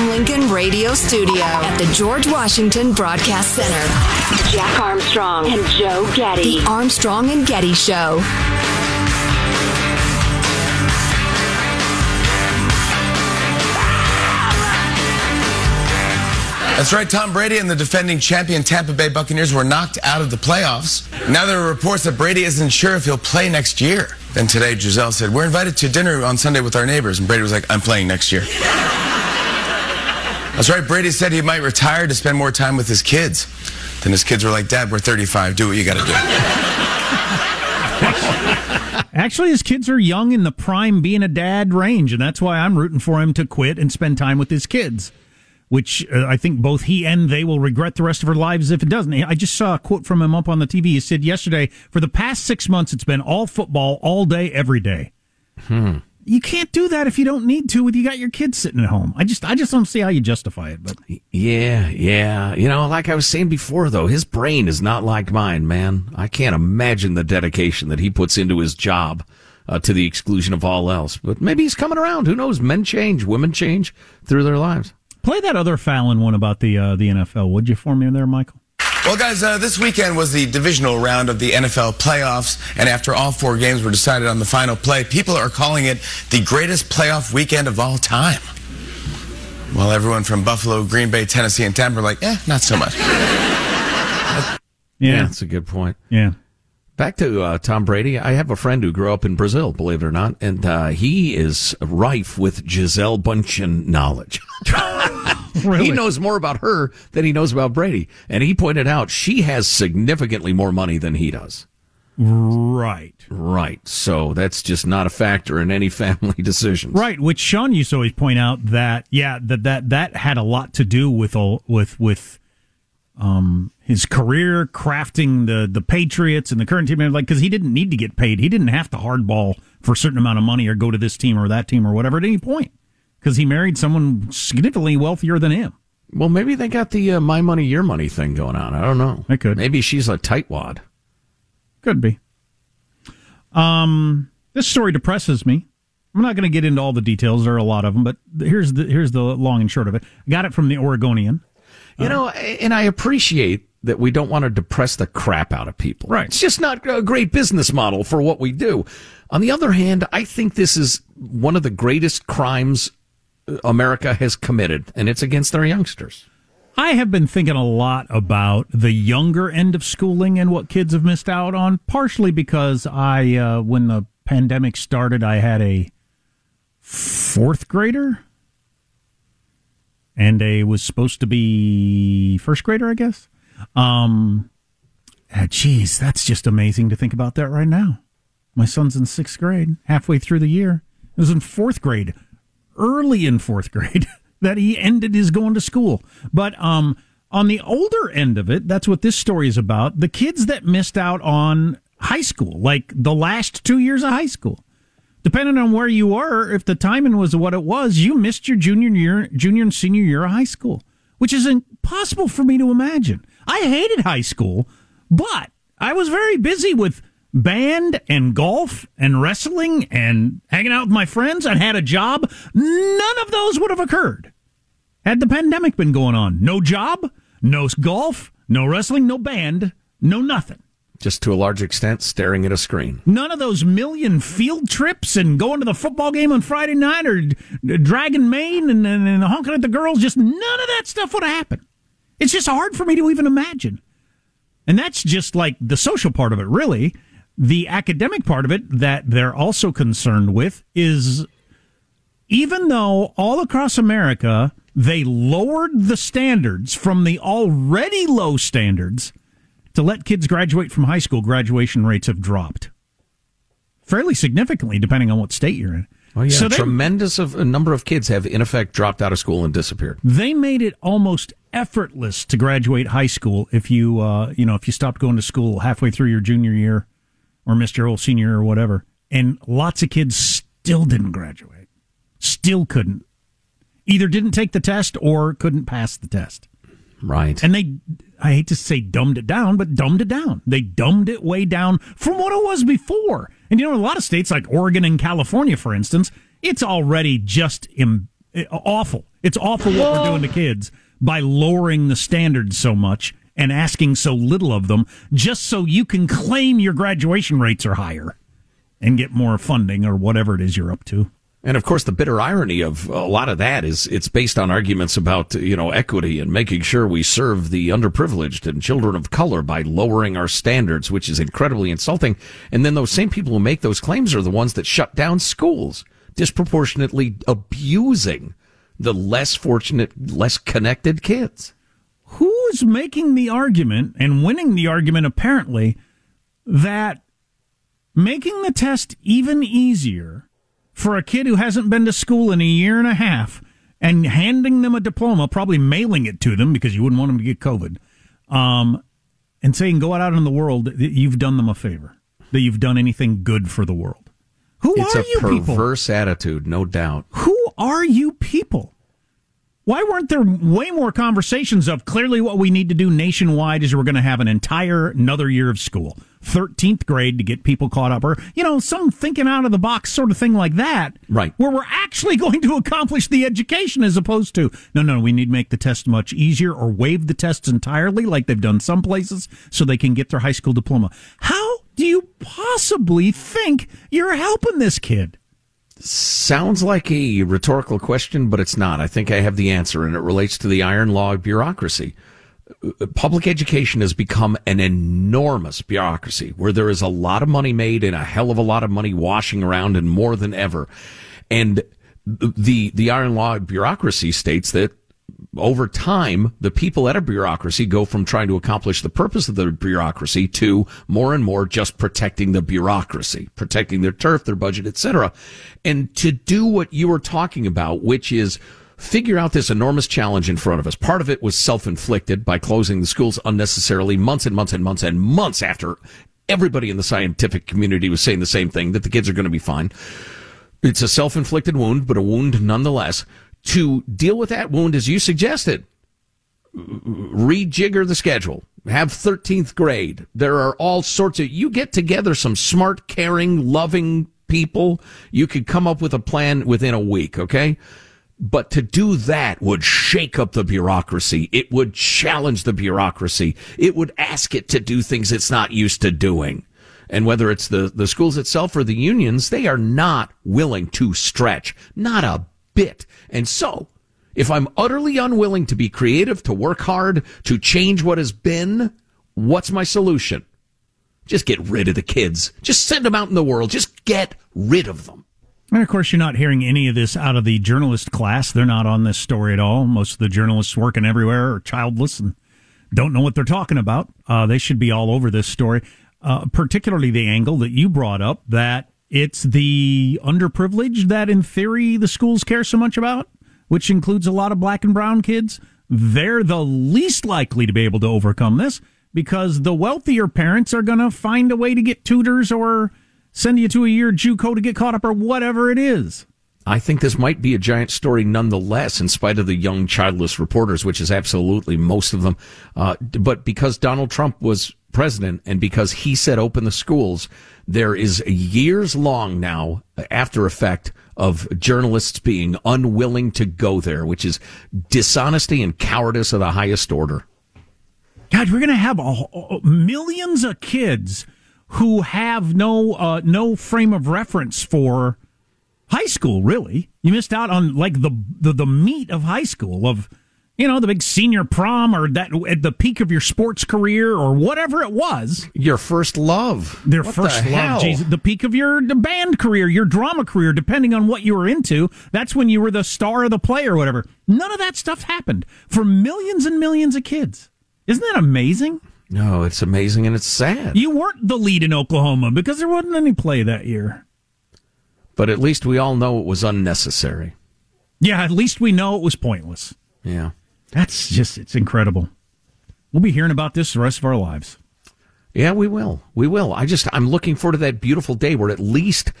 Abraham Lincoln Radio Studio at the George Washington Broadcast Center, Jack Armstrong and Joe Getty. The Armstrong and Getty Show. That's right. Tom Brady and the defending champion Tampa Bay Buccaneers were knocked out of the playoffs. Now there are reports that Brady isn't sure if he'll play next year. Then today, Gisele said, We're invited to dinner on Sunday with our neighbors. And Brady was like, I'm playing next year. That's right. Brady said he might retire to spend more time with his kids. Then his kids were like, Dad, we're 35. Do what you got to do. Actually, his kids are young in the prime being a dad range, and that's why I'm rooting for him to quit and spend time with his kids which uh, I think both he and they will regret the rest of their lives if it doesn't. I just saw a quote from him up on the TV. He said yesterday, for the past six months, it's been all football, all day, every day. Hmm. You can't do that if you don't need to. With you got your kids sitting at home. I just, I just don't see how you justify it. But yeah, yeah, you know, like I was saying before, though, his brain is not like mine, man. I can't imagine the dedication that he puts into his job. Uh, to the exclusion of all else. But maybe he's coming around. Who knows? Men change, women change through their lives. Play that other Fallon one about the uh, the NFL, would you, for me there, Michael? Well, guys, uh, this weekend was the divisional round of the NFL playoffs, and after all four games were decided on the final play, people are calling it the greatest playoff weekend of all time. While everyone from Buffalo, Green Bay, Tennessee, and Tampa are like, eh, not so much. yeah. yeah, that's a good point. Yeah. Back to uh, Tom Brady. I have a friend who grew up in Brazil, believe it or not, and uh, he is rife with Gisele Bundchen knowledge. really? He knows more about her than he knows about Brady, and he pointed out she has significantly more money than he does. Right. Right. So that's just not a factor in any family decisions. Right. Which Sean used to always point out that yeah that that that had a lot to do with all with with um, his career crafting the the Patriots and the current team, like because he didn't need to get paid, he didn't have to hardball for a certain amount of money or go to this team or that team or whatever at any point because he married someone significantly wealthier than him. Well, maybe they got the uh, my money, your money thing going on. I don't know. They could. Maybe she's a tightwad. Could be. Um, this story depresses me. I'm not going to get into all the details. There are a lot of them, but here's the here's the long and short of it. I got it from the Oregonian. You know, and I appreciate that we don't want to depress the crap out of people. Right. It's just not a great business model for what we do. On the other hand, I think this is one of the greatest crimes America has committed, and it's against our youngsters. I have been thinking a lot about the younger end of schooling and what kids have missed out on, partially because I, uh, when the pandemic started, I had a fourth grader and a was supposed to be first grader, I guess. Um, ah, geez, that's just amazing to think about that right now. My son's in sixth grade, halfway through the year. It was in fourth grade, early in fourth grade. that he ended his going to school. But um, on the older end of it, that's what this story is about. The kids that missed out on high school, like the last two years of high school. Depending on where you were, if the timing was what it was, you missed your junior year, junior and senior year of high school, which is impossible for me to imagine. I hated high school, but I was very busy with band and golf and wrestling and hanging out with my friends and had a job, none of those would have occurred had the pandemic been going on. No job, no golf, no wrestling, no band, no nothing. Just to a large extent, staring at a screen. None of those million field trips and going to the football game on Friday night or dragging Main and, and, and honking at the girls, just none of that stuff would have happened. It's just hard for me to even imagine. And that's just like the social part of it, really. The academic part of it that they're also concerned with is even though all across America they lowered the standards from the already low standards to let kids graduate from high school, graduation rates have dropped fairly significantly, depending on what state you're in. Oh yeah, so they, tremendous of a number of kids have in effect dropped out of school and disappeared. They made it almost effortless to graduate high school if you uh, you know if you stopped going to school halfway through your junior year or missed your whole senior year or whatever. And lots of kids still didn't graduate, still couldn't, either didn't take the test or couldn't pass the test. Right. And they, I hate to say dumbed it down, but dumbed it down. They dumbed it way down from what it was before. And you know, in a lot of states like Oregon and California, for instance, it's already just Im- eh, awful. It's awful what we're doing to kids by lowering the standards so much and asking so little of them just so you can claim your graduation rates are higher and get more funding or whatever it is you're up to. And of course, the bitter irony of a lot of that is it's based on arguments about, you know, equity and making sure we serve the underprivileged and children of color by lowering our standards, which is incredibly insulting. And then those same people who make those claims are the ones that shut down schools, disproportionately abusing the less fortunate, less connected kids. Who's making the argument and winning the argument apparently that making the test even easier for a kid who hasn't been to school in a year and a half and handing them a diploma, probably mailing it to them because you wouldn't want them to get COVID, um, and saying, go out in the world, that you've done them a favor, that you've done anything good for the world. Who it's are you people? It's a perverse attitude, no doubt. Who are you people? Why weren't there way more conversations of clearly what we need to do nationwide is we're going to have an entire another year of school, 13th grade to get people caught up or, you know, some thinking out of the box sort of thing like that. Right. Where we're actually going to accomplish the education as opposed to, no, no, we need to make the test much easier or waive the tests entirely like they've done some places so they can get their high school diploma. How do you possibly think you're helping this kid? Sounds like a rhetorical question, but it's not. I think I have the answer, and it relates to the iron law of bureaucracy. Public education has become an enormous bureaucracy where there is a lot of money made and a hell of a lot of money washing around and more than ever. And the, the iron log bureaucracy states that over time, the people at a bureaucracy go from trying to accomplish the purpose of the bureaucracy to more and more just protecting the bureaucracy, protecting their turf, their budget, etc. And to do what you were talking about, which is figure out this enormous challenge in front of us. Part of it was self-inflicted by closing the schools unnecessarily months and months and months and months after everybody in the scientific community was saying the same thing, that the kids are going to be fine. It's a self-inflicted wound, but a wound nonetheless to deal with that wound as you suggested. Rejigger the schedule. Have 13th grade. There are all sorts of, you get together some smart, caring, loving people. You could come up with a plan within a week, okay? But to do that would shake up the bureaucracy. It would challenge the bureaucracy. It would ask it to do things it's not used to doing. And whether it's the, the schools itself or the unions, they are not willing to stretch. Not a bit. And so If I'm utterly unwilling to be creative, to work hard, to change what has been, what's my solution? Just get rid of the kids. Just send them out in the world. Just get rid of them. And of course, you're not hearing any of this out of the journalist class. They're not on this story at all. Most of the journalists working everywhere are childless and don't know what they're talking about. Uh, they should be all over this story, uh, particularly the angle that you brought up that it's the underprivileged that, in theory, the schools care so much about, which includes a lot of black and brown kids. They're the least likely to be able to overcome this because the wealthier parents are going to find a way to get tutors or send you to a year JUCO to get caught up or whatever it is. I think this might be a giant story nonetheless, in spite of the young childless reporters, which is absolutely most of them. Uh, but because Donald Trump was president and because he said open the schools, there is a years long now after effect of journalists being unwilling to go there, which is dishonesty and cowardice of the highest order. God, we're going to have a, millions of kids who have no uh, no frame of reference for high school. Really, you missed out on like the, the the meat of high school of you know the big senior prom or that at the peak of your sports career or whatever it was. Your first love, their what first the love, Jesus, the peak of your band career, your drama career, depending on what you were into. That's when you were the star of the play or whatever. None of that stuff happened for millions and millions of kids. Isn't that amazing? No, it's amazing and it's sad. You weren't the lead in Oklahoma because there wasn't any play that year. But at least we all know it was unnecessary. Yeah, at least we know it was pointless. Yeah. That's just, it's incredible. We'll be hearing about this the rest of our lives. Yeah, we will. We will. I just, I'm looking forward to that beautiful day where at least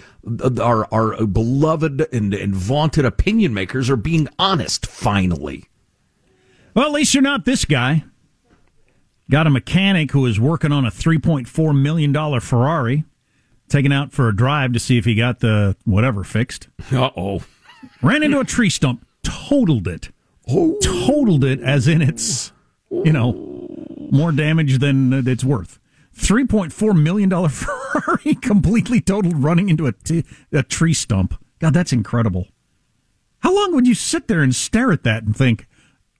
our, our beloved and, and vaunted opinion makers are being honest finally. Well, at least you're not this guy. Got a mechanic who is working on a $3.4 million Ferrari, taken out for a drive to see if he got the whatever fixed. Uh oh. Ran into a tree stump, totaled it. Totaled it as in it's, you know, more damage than it's worth. $3.4 million Ferrari completely totaled running into a, t- a tree stump. God, that's incredible. How long would you sit there and stare at that and think,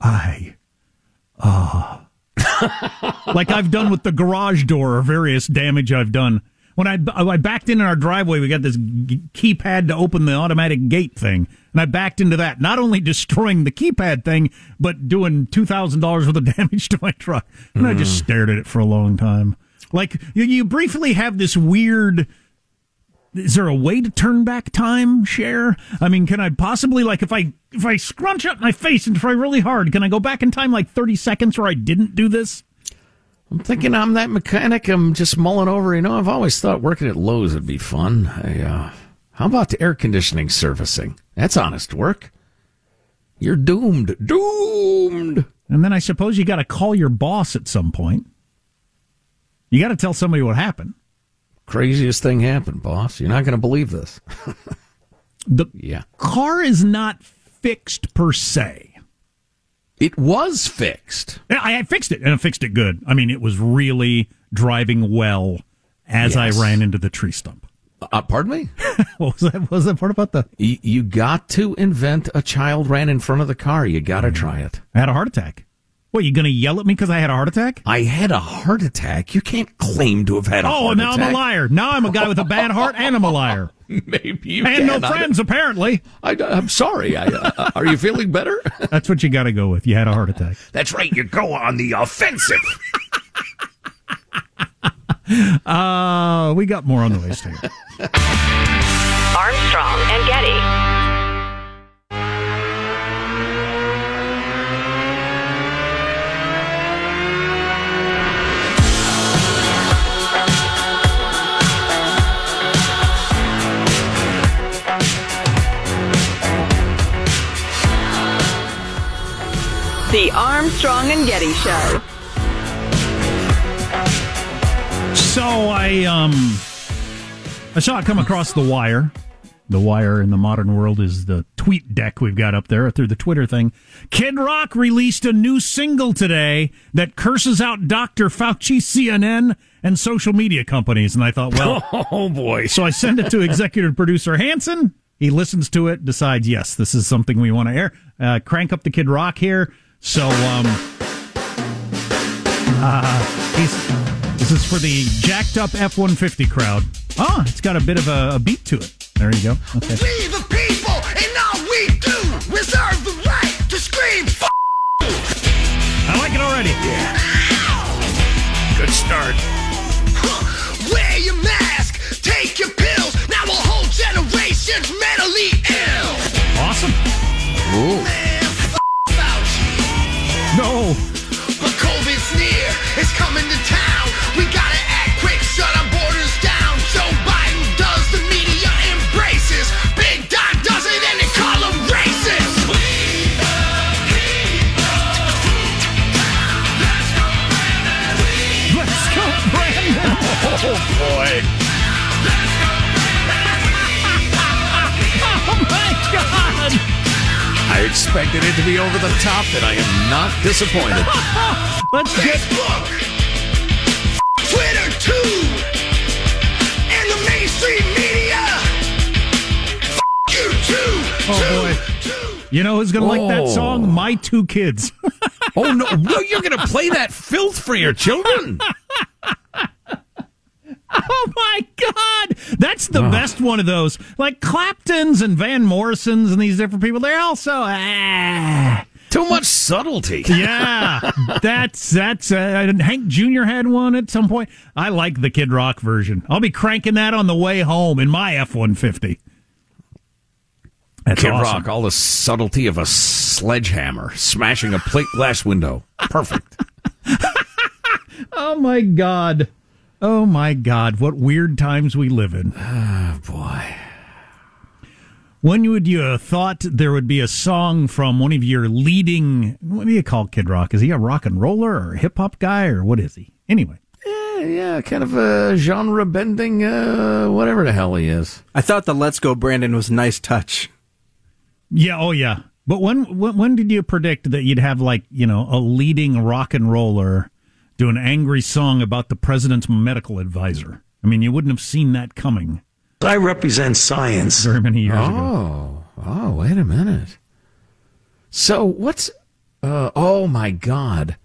I, ah. Uh, like I've done with the garage door or various damage I've done. When I, I backed in in our driveway, we got this keypad to open the automatic gate thing. And I backed into that, not only destroying the keypad thing, but doing $2,000 worth of damage to my truck. And mm. I just mm. stared at it for a long time. Like, you, you briefly have this weird is there a way to turn back time share i mean can i possibly like if i if i scrunch up my face and try really hard can i go back in time like 30 seconds where i didn't do this i'm thinking i'm that mechanic. I'm just mulling over. You know i've always thought working at Lowe's would be fun. I, uh, how about the air conditioning servicing? That's honest work. You're doomed. Doomed. And then i suppose you got to call your boss at some point. You got to tell somebody what happened. Craziest thing happened, boss. You're not going to believe this. the yeah. car is not fixed per se. It was fixed. I, fixed it, and I fixed it good. I mean, it was really driving well as yes. I ran into the tree stump. Uh, pardon me? what was that? What was that part about the? You, you, got to invent a child ran in front of the car. You got to mm. try it. I had a heart attack. What, you going to yell at me because I had a heart attack? I had a heart attack. You can't claim to have had a heart attack. oh, heart now I'm a liar. Now I'm a guy with a bad heart and I'm a liar. Maybe you And can. no friends, I, apparently. I, am sorry. I, uh, are you feeling better? That's what you got to go with. You had a heart attack. That's right. You go on the offensive. uh, we got more on the list here. Armstrong and Getty. The Armstrong and Getty Show. So I um I saw it come across the wire. The wire in the modern world is the tweet deck we've got up there through the Twitter thing. Kid Rock released a new single today that curses out Dr. Fauci, CNN, and social media companies. And I thought, well, oh boy. So I send it to executive producer Hanson He listens to it, decides, yes, this is something we want to air. Uh, crank up the Kid Rock here. So, um, uh, he's, this is for the jacked up F 150 crowd. Oh, it's got a bit of a, a beat to it. There you go. Okay. We the people, and all we do, reserve the right to scream. F- I like it already. Yeah. Good start. Wear your mask, take your pills. Now a whole generation's mentally ill. Awesome. Ooh. Man, f- Fauci. No. But COVID's near, it's coming to town. Expected it to be over the top, and I am not disappointed. Let's get. Facebook, Twitter too, and the mainstream media. You too. Oh, too, boy. too. You know who's going to like that Oh. song? My two kids. oh no, no you're going to play that filth for your children? Oh my God! That's the best one of those. Like Clapton's and Van Morrison's and these different people. They're also ah. Too much subtlety. Yeah, that's that's uh, Hank Jr. had one at some point. I like the Kid Rock version. I'll be cranking that on the way home in my F one fifty. Kid awesome. Rock, all the subtlety of a sledgehammer smashing a plate glass window. Perfect. Oh my God! Oh my God! What weird times we live in. Oh boy. When would you have thought there would be a song from one of your leading? What do you call Kid Rock? Is he a rock and roller or a hip hop guy or what is he? Anyway, Yeah, yeah, kind of a genre bending, uh, whatever the hell he is. I thought the "Let's Go Brandon" was a nice touch. yeah, oh yeah. But when when, when did you predict that you'd have like you know a leading rock and roller do an angry song about the president's medical advisor? I mean, you wouldn't have seen that coming I represent science. very many years ago. Oh, oh, wait a minute. So what's? Uh, oh my God,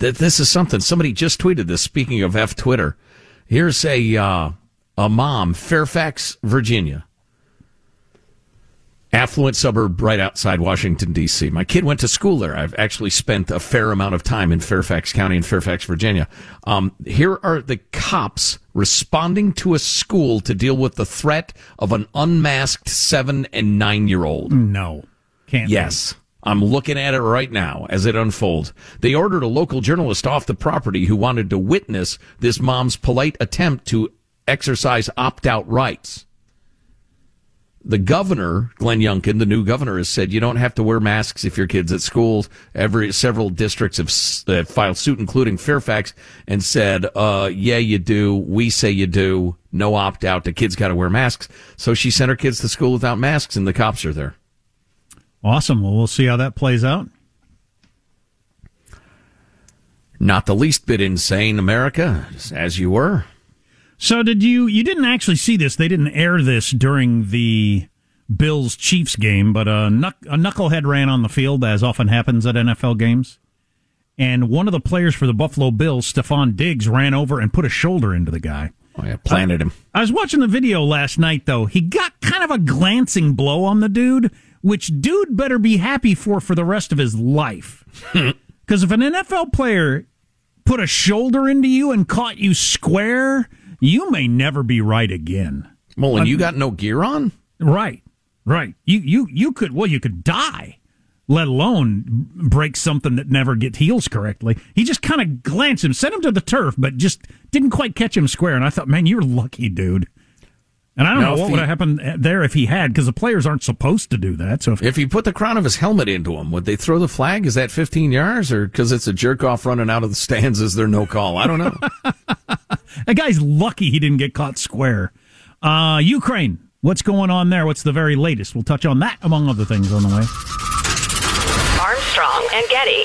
that this is something. Somebody just tweeted this. Speaking of F Twitter, here's a uh, a mom, Fairfax, Virginia, affluent suburb right outside Washington D.C. My kid went to school there. I've actually spent a fair amount of time in Fairfax County in Fairfax, Virginia. Um, here are the cops responding to a school to deal with the threat of an unmasked seven and nine year old. No, can't. be. Yes. I'm looking at it right now as it unfolds. They ordered a local journalist off the property who wanted to witness this mom's polite attempt to exercise opt out rights. The governor, Glenn Youngkin, the new governor, has said you don't have to wear masks if your kid's at school. Every several districts have uh, filed suit, including Fairfax, and said, uh, "Yeah, you do. We say you do. No opt out. The kids got to wear masks." So she sent her kids to school without masks, and the cops are there. Awesome. Well, we'll see how that plays out. Not the least bit insane, America, as you were. So did you? You didn't actually see this. They didn't air this during the Bills Chiefs game, but a, knuck- a knucklehead ran on the field, as often happens at NFL games. And one of the players for the Buffalo Bills, Stefon Diggs, ran over and put a shoulder into the guy. Oh, yeah, planted him. I was watching the video last night, though. He got kind of a glancing blow on the dude, which dude better be happy for for the rest of his life. Because if an NFL player put a shoulder into you and caught you square, you may never be right again. Well, and you got no gear on? Right, right. You you you could well, you could die, let alone break something that never gets heals correctly. He just kind of glanced him, sent him to the turf, but just didn't quite catch him square. And I thought, man, you're lucky, dude. And I don't Now, know what he- would have happened there if he had, because the players aren't supposed to do that. So if, If you put the crown of his helmet into him, would they throw the flag? Is that 15 yards? Or because it's a jerk off running out of the stands, is there no call? I don't know. a guy's lucky he didn't get caught square. Uh, Ukraine, what's going on there? What's the very latest? We'll touch on that among other things on the way. Armstrong and Getty.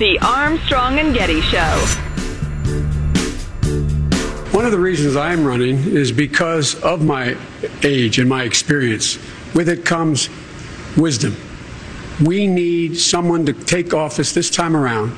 The Armstrong and Getty Show. One of the reasons I'm running is because of my age and my experience. With it comes wisdom. We need someone to take office this time around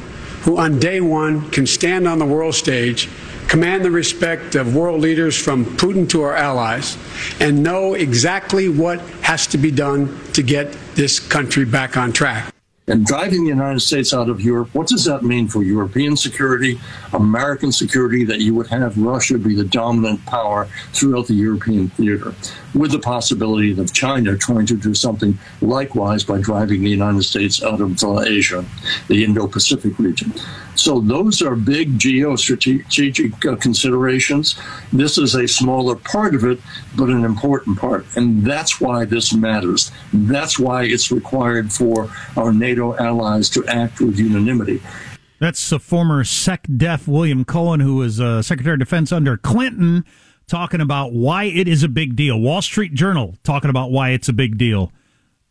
who, on day one, can stand on the world stage, command the respect of world leaders from Putin to our allies, and know exactly what has to be done to get this country back on track. And driving the United States out of Europe, what does that mean for European security, American security, that you would have Russia be the dominant power throughout the European theater, with the possibility of China trying to do something likewise by driving the United States out of uh, Asia, the Indo Pacific region? So those are big geostrategic uh, considerations. This is a smaller part of it, but an important part. And that's why this matters. That's why it's required for our NATO allies to act with unanimity. That's the former SecDef William Cohen, who was uh, Secretary of Defense under Clinton, talking about why it is a big deal. Wall Street Journal talking about why it's a big deal.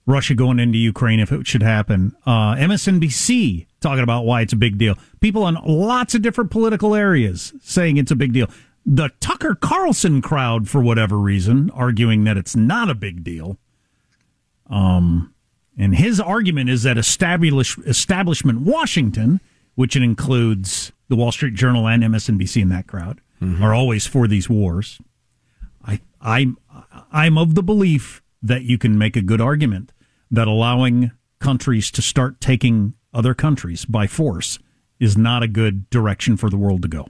Russia going into Ukraine if it should happen. Uh, MSNBC talking about why it's a big deal. People in lots of different political areas saying it's a big deal. The Tucker Carlson crowd, for whatever reason, arguing that it's not a big deal. Um, and his argument is that establish, establishment Washington, which it includes the Wall Street Journal and MSNBC in that crowd, Mm-hmm. are always for these wars. I, I'm, I'm of the belief that you can make a good argument that allowing countries to start taking other countries by force is not a good direction for the world to go.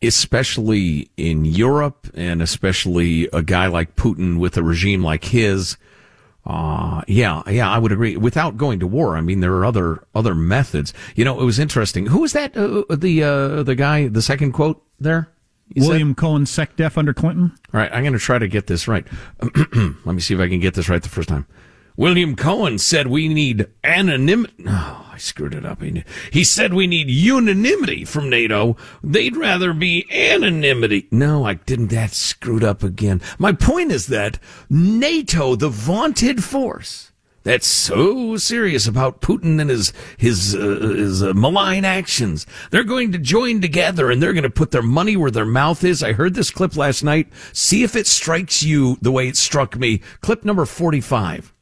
Especially in Europe, and especially a guy like Putin with a regime like his. Uh, yeah, yeah, I would agree. Without going to war, I mean, there are other other methods. You know, it was interesting. Who was that? Uh, the uh, the guy, the second quote there. William said? Cohen, SecDef under Clinton. All right, I'm going to try to get this right. Let me see if I can get this right the first time. William Cohen said we need anonymity. Oh, I screwed it up. He said we need unanimity from NATO. They'd rather be anonymity. No, I didn't. That screwed up again. My point is that NATO, the vaunted force, that's so serious about Putin and his his uh, his uh, malign actions. They're going to join together and they're going to put their money where their mouth is. I heard this clip last night. See if it strikes you the way it struck me. Clip number 45.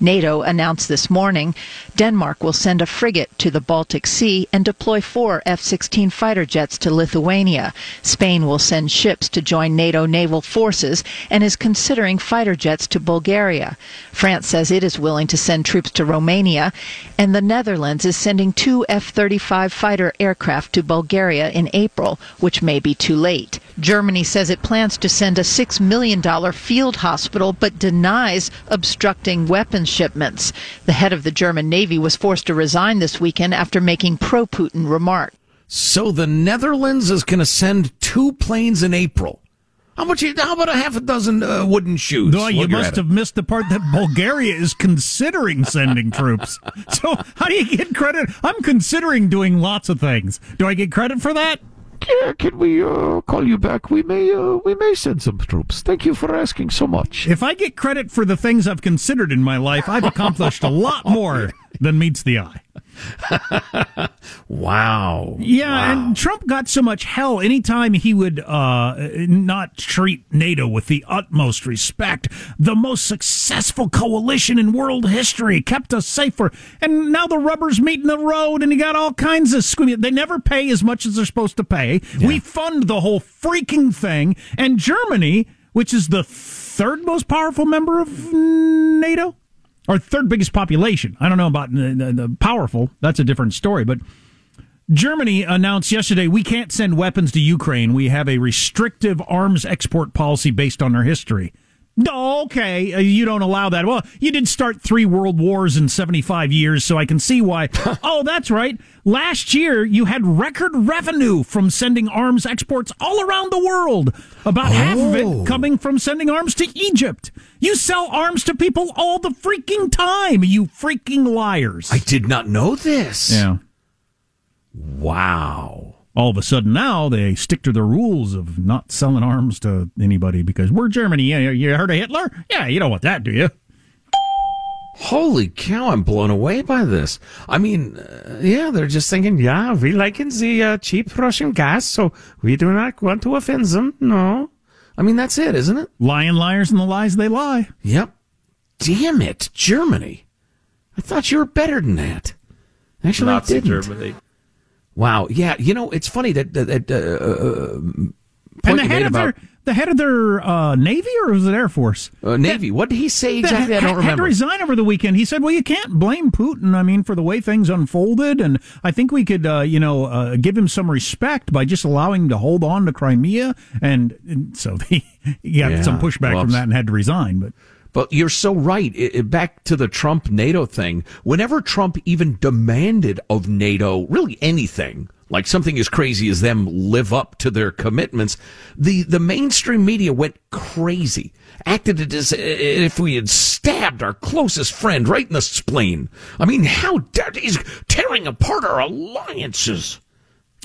NATO announced this morning Denmark will send a frigate to the Baltic Sea and deploy four F 16 fighter jets to Lithuania. Spain will send ships to join NATO naval forces and is considering fighter jets to Bulgaria. France says it is willing to send troops to Romania, and the Netherlands is sending two F 35 fighter aircraft to Bulgaria in April, which may be too late. Germany says it plans to send a $6 million field hospital but denies obstructing weapons shipments. The head of the German Navy was forced to resign this weekend after making pro Putin remarks. So the Netherlands is going to send two planes in April. How much? How about a half a dozen uh, wooden shoes? No, you must have missed the part that Bulgaria is considering sending troops. So how do you get credit? I'm considering doing lots of things. Do I get credit for that? Yeah, can we uh, call you back? We may uh, we may send some troops. Thank you for asking so much. If I get credit for the things I've considered in my life, I've accomplished a lot more than meets the eye. wow. Yeah, wow. and Trump got so much hell anytime he would uh, not treat NATO with the utmost respect. The most successful coalition in world history kept us safer. And now the rubber's meeting the road, and you got all kinds of squeamish. They never pay as much as they're supposed to pay. Yeah. We fund the whole freaking thing. And Germany, which is the third most powerful member of NATO, or third biggest population. I don't know about the, the, the, powerful. That's a different story. But Germany announced yesterday we can't send weapons to Ukraine. We have a restrictive arms export policy based on our history. No, okay, uh, you don't allow that. Well, you did start three world wars in 75 years, so I can see why. oh, that's right. Last year, you had record revenue from sending arms exports all around the world. About oh. half of it oh. coming from sending arms to Egypt. You sell arms to people all the freaking time, you freaking liars. I did not know this. Yeah. Wow all of a sudden now they stick to the rules of not selling arms to anybody because we're Germany. Yeah, you heard of Hitler? Yeah, you don't want that, do you? Holy cow, I'm blown away by this. I mean, uh, yeah, they're just thinking, yeah, we like the uh, cheap Russian gas, so we do not want to offend them. No. I mean, that's it, isn't it? Lying liars and the lies they lie. Yep. Damn it, Germany. I thought you were better than that. Actually, Nazi I didn't. Germany. Wow. Yeah. You know, it's funny that that. Uh, uh, and the head of about, their the head of their uh, navy or was it Air Force? Uh, navy. what did he say exactly? I don't remember. Had to resign over the weekend. He said, "Well, you can't blame Putin. I mean, for the way things unfolded, and I think we could, uh, you know, uh, give him some respect by just allowing him to hold on to Crimea." And, and so he, he got yeah, some pushback well, from that and had to resign. But but you're so right. It, it, back to the Trump NATO thing. Whenever Trump even demanded of NATO really anything, like something as crazy as them live up to their commitments, the, the mainstream media went crazy. Acted as if we had stabbed our closest friend right in the spleen. I mean, how dare he's tearing apart our alliances.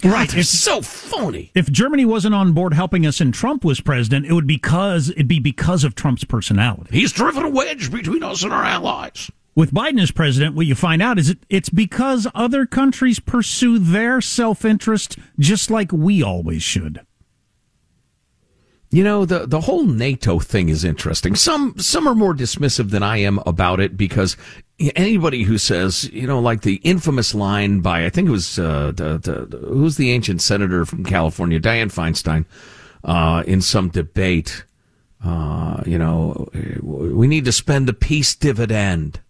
Right. It's so phony. If Germany wasn't on board helping us and Trump was president, it would because it'd be because of Trump's personality. He's driven a wedge between us and our allies. With Biden as president, what you find out is it, it's because other countries pursue their self interest just like we always should. You know, the, the whole NATO thing is interesting. Some, some are more dismissive than I am about it because anybody who says, you know, like the infamous line by, I think it was, uh, the, the, who's the ancient senator from California, Dianne Feinstein, uh, in some debate, uh, you know, we need to spend the peace dividend.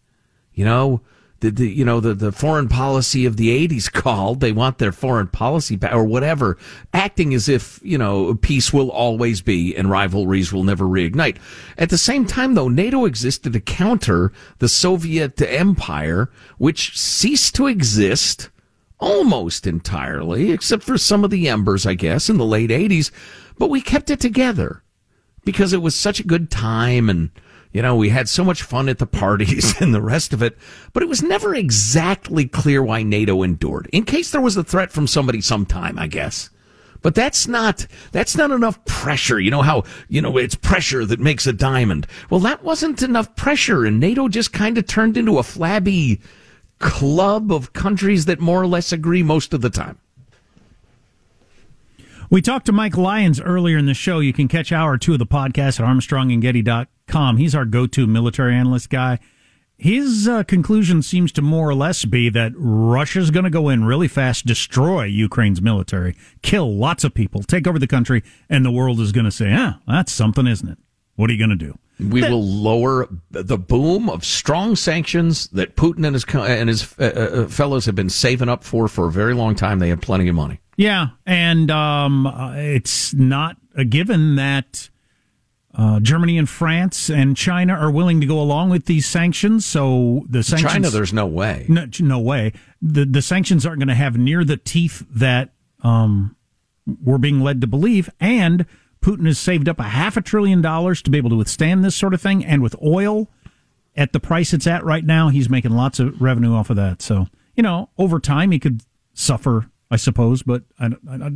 You know, the, the you know the, the foreign policy of the 80s called. They want their foreign policy back or whatever acting as if you know peace will always be and rivalries will never reignite. At the same time though nato existed to counter the soviet empire which ceased to exist almost entirely except for some of the embers i guess in the late 80s but we kept it together because it was such a good time and you know, we had so much fun at the parties and the rest of it, but it was never exactly clear why NATO endured. In case there was a threat from somebody sometime, I guess. But that's not, that's not enough pressure. You know how, you know, it's pressure that makes a diamond. Well, that wasn't enough pressure and NATO just kind of turned into a flabby club of countries that more or less agree most of the time. We talked to Mike Lyons earlier in the show. You can catch hour two of the podcast at armstrongandgetty.com. He's our go-to military analyst guy. His uh, conclusion seems to more or less be that Russia's going to go in really fast, destroy Ukraine's military, kill lots of people, take over the country, and the world is going to say, "Ah, that's something, isn't it? What are you going to do?" We that, will lower the boom of strong sanctions that Putin and his and his uh, uh, fellows have been saving up for for a very long time. They have plenty of money. Yeah, and um, uh, it's not a given that uh, Germany and France and China are willing to go along with these sanctions. So the sanctions, China, there's no way. No, no way. The the sanctions aren't going to have near the teeth that um, we're being led to believe. And Putin has saved up a half a trillion dollars to be able to withstand this sort of thing. And with oil at the price it's at right now, he's making lots of revenue off of that. So you know, over time, he could suffer I suppose, but I, I,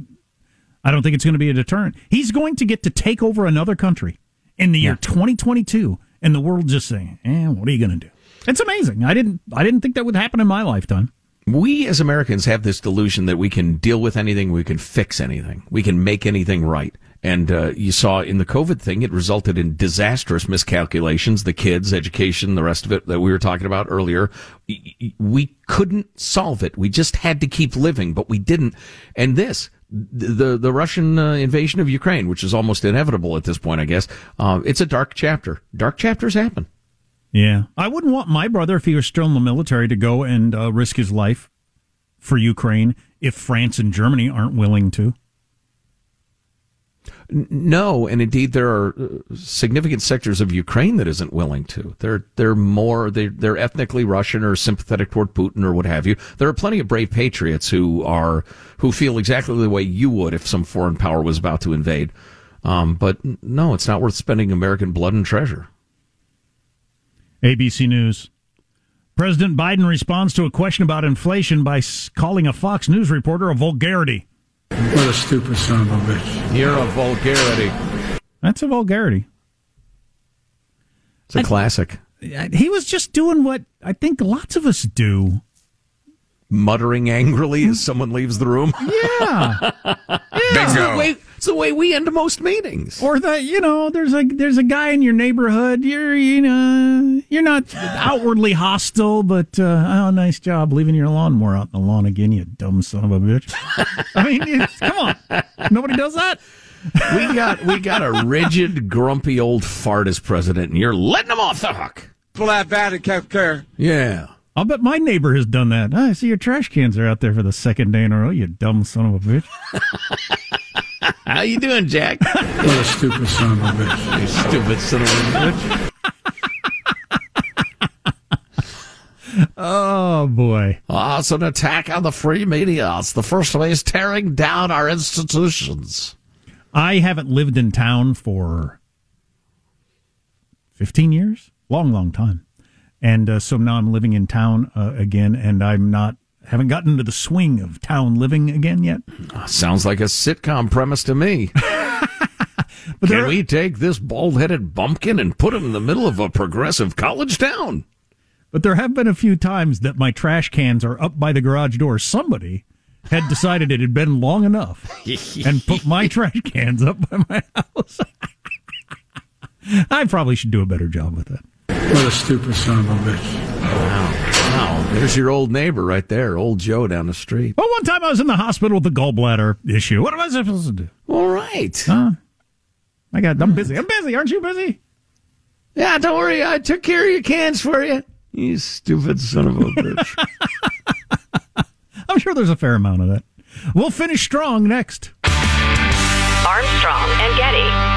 I don't think it's going to be a deterrent. He's going to get to take over another country in the year 2022, and the world just saying, "Eh, what are you going to do?" It's amazing. I didn't I didn't think that would happen in my lifetime. We as Americans have this delusion that we can deal with anything, we can fix anything, we can make anything right. And uh, you saw in the COVID thing, it resulted in disastrous miscalculations. The kids, education, the rest of it that we were talking about earlier. We couldn't solve it. We just had to keep living, but we didn't. And this, the the Russian uh, invasion of Ukraine, which is almost inevitable at this point, I guess. Uh, it's a dark chapter. Dark chapters happen. Yeah, I wouldn't want my brother if he was still in the military to go and uh, risk his life for Ukraine if France and Germany aren't willing to. No, and indeed there are uh, significant sectors of Ukraine that isn't willing to. They're they're more they they're ethnically Russian or sympathetic toward Putin or what have you. There are plenty of brave patriots who are who feel exactly the way you would if some foreign power was about to invade. Um, but no, it's not worth spending American blood and treasure. ABC News. President Biden responds to a question about inflation by calling a Fox News reporter a vulgarity. What a stupid son of a bitch. You're a vulgarity. That's a vulgarity. It's a I, classic. He was just doing what I think lots of us do. Muttering angrily as someone leaves the room. Yeah. yeah. Bingo. It's the way we end most meetings. Or that you know, there's a there's a guy in your neighborhood. You're you know you're not outwardly hostile, but uh, oh, nice job leaving your lawnmower out in the lawn again, you dumb son of a bitch. I mean, come on, nobody does that. we got we got a rigid, grumpy old fart as president, and you're letting him off the hook. Well, that bad and kept care. Yeah. I'll bet my neighbor has done that. I see your trash cans are out there for the second day in a row. You dumb son of a bitch. How you doing, Jack? what a stupid son of a bitch. You stupid son of a bitch. oh boy! Oh, it's an attack on the free media. It's the first way is tearing down our institutions. I haven't lived in town for fifteen years, long, long time, and uh, so now I'm living in town uh, again, and I'm not haven't gotten into the swing of town living again yet. Ah, sounds like a sitcom premise to me. Can are, we take this bald headed bumpkin and put him in the middle of a progressive college town? But there have been a few times that my trash cans are up by the garage door. Somebody had decided it had been long enough and put my trash cans up by my house. I probably should do a better job with that. What a stupid son of a bitch. Wow. Wow, there's your old neighbor right there, old Joe down the street. Well, one time I was in the hospital with a gallbladder issue. What am I supposed to do? All right. Huh? I got. I'm busy. I'm busy. Aren't you busy? Yeah, don't worry. I took care of your cans for you. You stupid son of a bitch. I'm sure there's a fair amount of that. We'll finish strong next. Armstrong and Getty.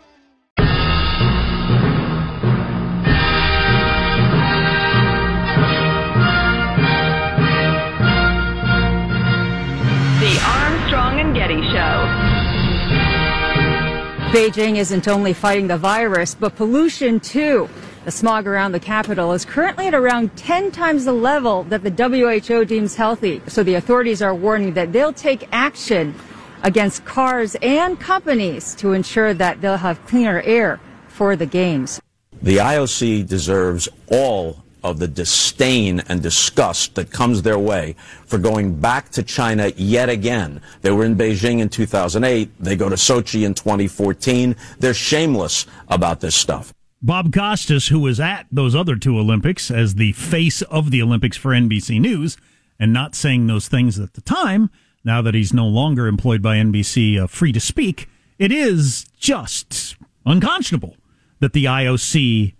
Beijing isn't only fighting the virus, but pollution too. The smog around the capital is currently at around 10 times the level that the WHO deems healthy. So the authorities are warning that they'll take action against cars and companies to ensure that they'll have cleaner air for the games. The IOC deserves all of the disdain and disgust that comes their way for going back to China yet again. They were in Beijing in 2008. They go to Sochi in 2014. They're shameless about this stuff. Bob Costas, who was at those other two Olympics as the face of the Olympics for NBC News and not saying those things at the time, now that he's no longer employed by NBC, uh, free to speak, it is just unconscionable that the IOC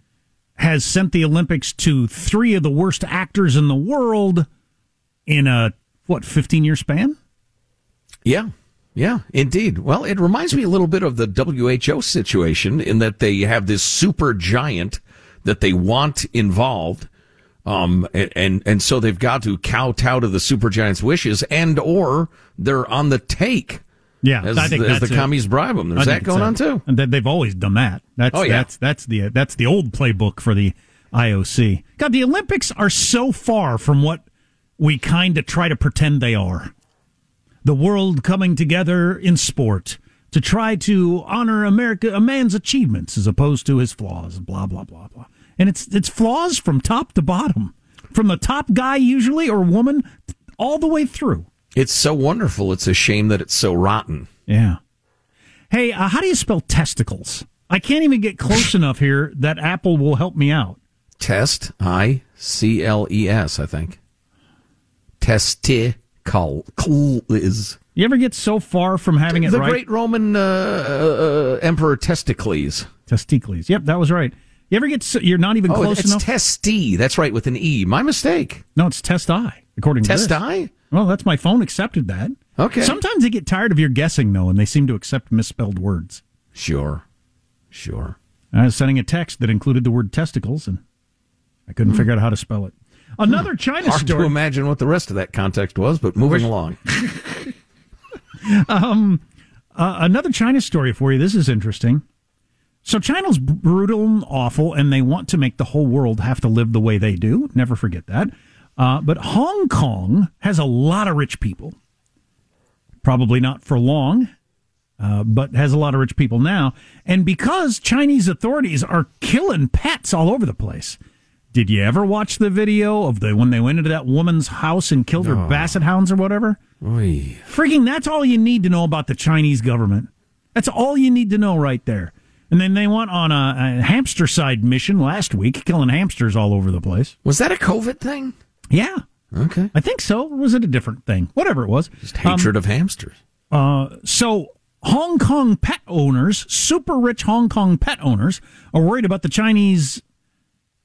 has sent the Olympics to three of the worst actors in the world in a, what, 15 year span? Yeah. Yeah, indeed. Well, it reminds me a little bit of the WHO situation in that they have this super giant that they want involved. Um, and, and, so they've got to kowtow to the super giant's wishes and or they're on the take. Yeah, as, I think as that's the it. commies bribe them. There's that going on too. And they've always done that. That's Oh, yeah. that's that's the that's the old playbook for the IOC. God, the Olympics are so far from what we kind of try to pretend they are. the world coming together in sport to try to honor America, a man's achievements as opposed to his flaws, blah, blah, blah, blah. And it's, it's flaws from top to bottom, from the top guy usually or woman all the way through. It's so wonderful. It's a shame that it's so rotten. Yeah. Hey, uh, how do you spell testicles? I can't even get close enough here that Apple will help me out. Test, I C L E S, I think. Testicles. You ever get so far from having it the right? great Roman uh, uh, Emperor Testicles. Testicles. Yep, that was right. You ever get so, you're not even oh, close it's enough? Testi. That's right, with an E. My mistake. No, it's test I. According to Test. I. Well, that's my phone accepted that. Okay. Sometimes they get tired of your guessing though, and they seem to accept misspelled words. Sure, sure. I was sending a text that included the word testicles, and I couldn't figure out how to spell it. Another China Hmm. Hard story. to imagine what the rest of that context was, but moving along. um, uh, another China story for you. This is interesting. So China's brutal and awful, and they want to make the whole world have to live the way they do. Never forget that. Uh, but Hong Kong has a lot of rich people. Probably not for long, uh, but has a lot of rich people now. And because Chinese authorities are killing pets all over the place. Did you ever watch the video of the when they went into that woman's house and killed her basset hounds or whatever? Oy. Freaking, that's all you need to know about the Chinese government. That's all you need to know right there. And then they went on a, a hamster side mission last week, killing hamsters all over the place. Was that a COVID thing? Yeah. Okay. I think so. Or was it a different thing? Whatever it was. Just hatred Um, of hamsters. uh, so Hong Kong pet owners, super rich Hong Kong pet owners, are worried about the Chinese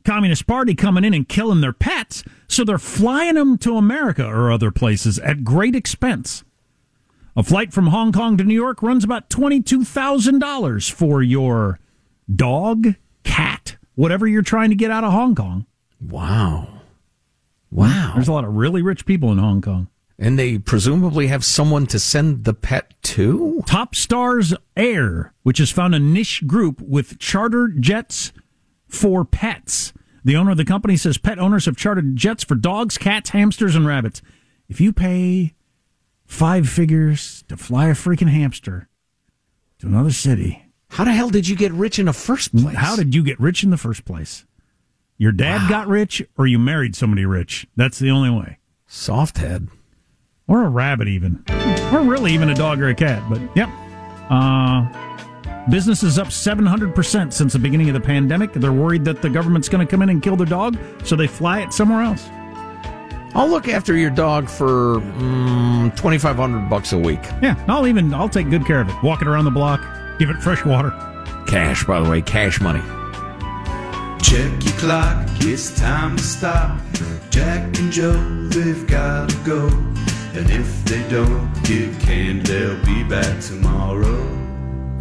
Communist Party coming in and killing their pets, so they're flying them to America or other places at great expense. A flight from Hong Kong to New York runs about $22,000 for your dog, cat, whatever you're trying to get out of Hong Kong. Wow. Wow. There's a lot of really rich people in Hong Kong. And they presumably have someone to send the pet to? Top Stars Air, which has found a niche group with charter jets for pets. The owner of the company says pet owners have chartered jets for dogs, cats, hamsters, and rabbits. If you pay five figures to fly a freaking hamster to another city, How the hell did you get rich in the first place? how did you get rich in the first place? Your dad got rich, or you married somebody rich. That's the only way. Soft head. Or a rabbit, even. Or really even a dog or a cat. But, yep. Uh, business is up 700% since the beginning of the pandemic. They're worried that the government's going to come in and kill their dog, so they fly it somewhere else. I'll look after your dog for mm, 2500 bucks a week. Yeah, I'll even, I'll take good care of it. Walk it around the block, give it fresh water. Cash, by the way, cash money. Check your clock, it's time to stop. Jack and Joe, they've gotta go. And if they don't get canned, they'll be back tomorrow.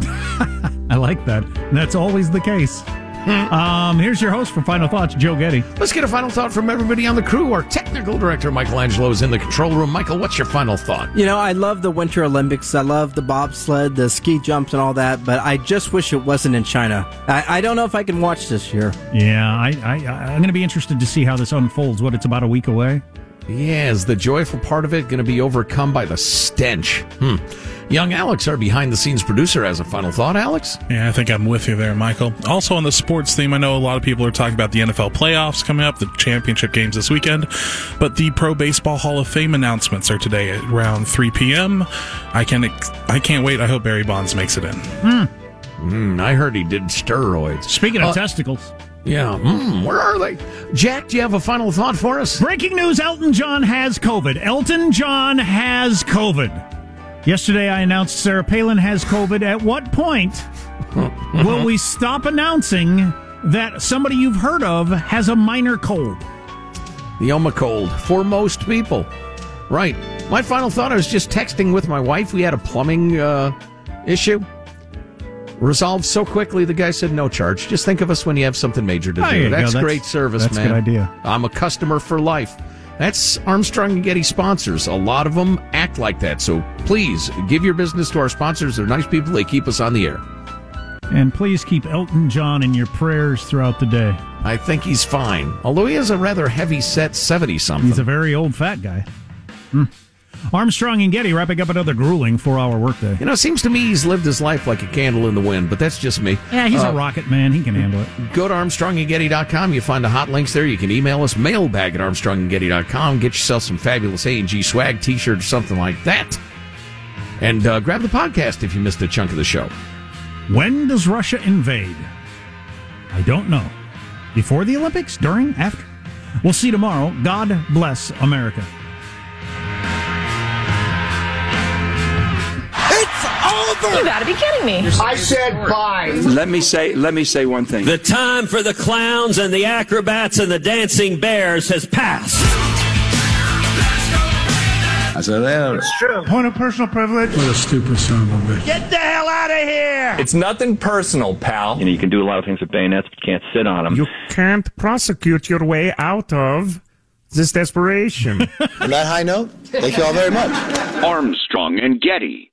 I like that. That's always the case. um, here's your host for Final Thoughts, Joe Getty. Let's get a final thought from everybody on the crew. Our technical director, Michelangelo, is in the control room. Michael, what's your final thought? You know, I love the Winter Olympics. I love the bobsled, the ski jumps, and all that. But I just wish it wasn't in China. I, I don't know if I can watch this year. Yeah, I, I, I'm going to be interested to see how this unfolds. What, it's about a week away? Yeah, is the joyful part of it going to be overcome by the stench? Hmm. Young Alex, our behind the scenes producer, has a final thought. Alex? Yeah, I think I'm with you there, Michael. Also, on the sports theme, I know a lot of people are talking about the NFL playoffs coming up, the championship games this weekend, but the Pro Baseball Hall of Fame announcements are today at around 3 p.m. I can I can't wait. I hope Barry Bonds makes it in. Hmm. Mm, I heard he did steroids. Speaking of Uh, testicles. Yeah, mm, where are they? Jack, do you have a final thought for us? Breaking news Elton John has COVID. Elton John has COVID. Yesterday, I announced Sarah Palin has COVID. At what point will we stop announcing that somebody you've heard of has a minor cold? The Oma cold for most people. Right. My final thought I was just texting with my wife. We had a plumbing uh, issue. Resolved so quickly, the guy said no charge. Just think of us when you have something major to do. That's, That's- great service, that's a man. good idea. I'm a customer for life. That's Armstrong and Getty sponsors. A lot of them act like that. So please give your business to our sponsors. They're nice people. They keep us on the air. And please keep Elton John in your prayers throughout the day. I think he's fine. Although he has a rather heavy set 70 something. He's a very old fat guy. Hmm. Armstrong and Getty wrapping up another grueling four-hour workday. You know, it seems to me he's lived his life like a candle in the wind, but that's just me. Yeah, he's Uh, a rocket man. He can handle it. Go to ArmstrongandGetty.com. You find the hot links there. You can email us, mailbag at ArmstrongandGetty.com. Get yourself some fabulous A&G swag, t-shirt, or something like that. And uh, grab the podcast if you missed a chunk of the show. When does Russia invade? I don't know. Before the Olympics? During? After? We'll see tomorrow. God bless America. You gotta be kidding me. I said bye. Let me say let me say one thing. The time for the clowns and the acrobats and the dancing bears has passed. I said, well, It's true. Point of personal privilege. what a stupid son of a bitch. Get the hell out of here. It's nothing personal, pal. You know, you can do a lot of things with bayonets, but you can't sit on them. You can't prosecute your way out of this desperation. On that high note, thank you all very much. Armstrong and Getty.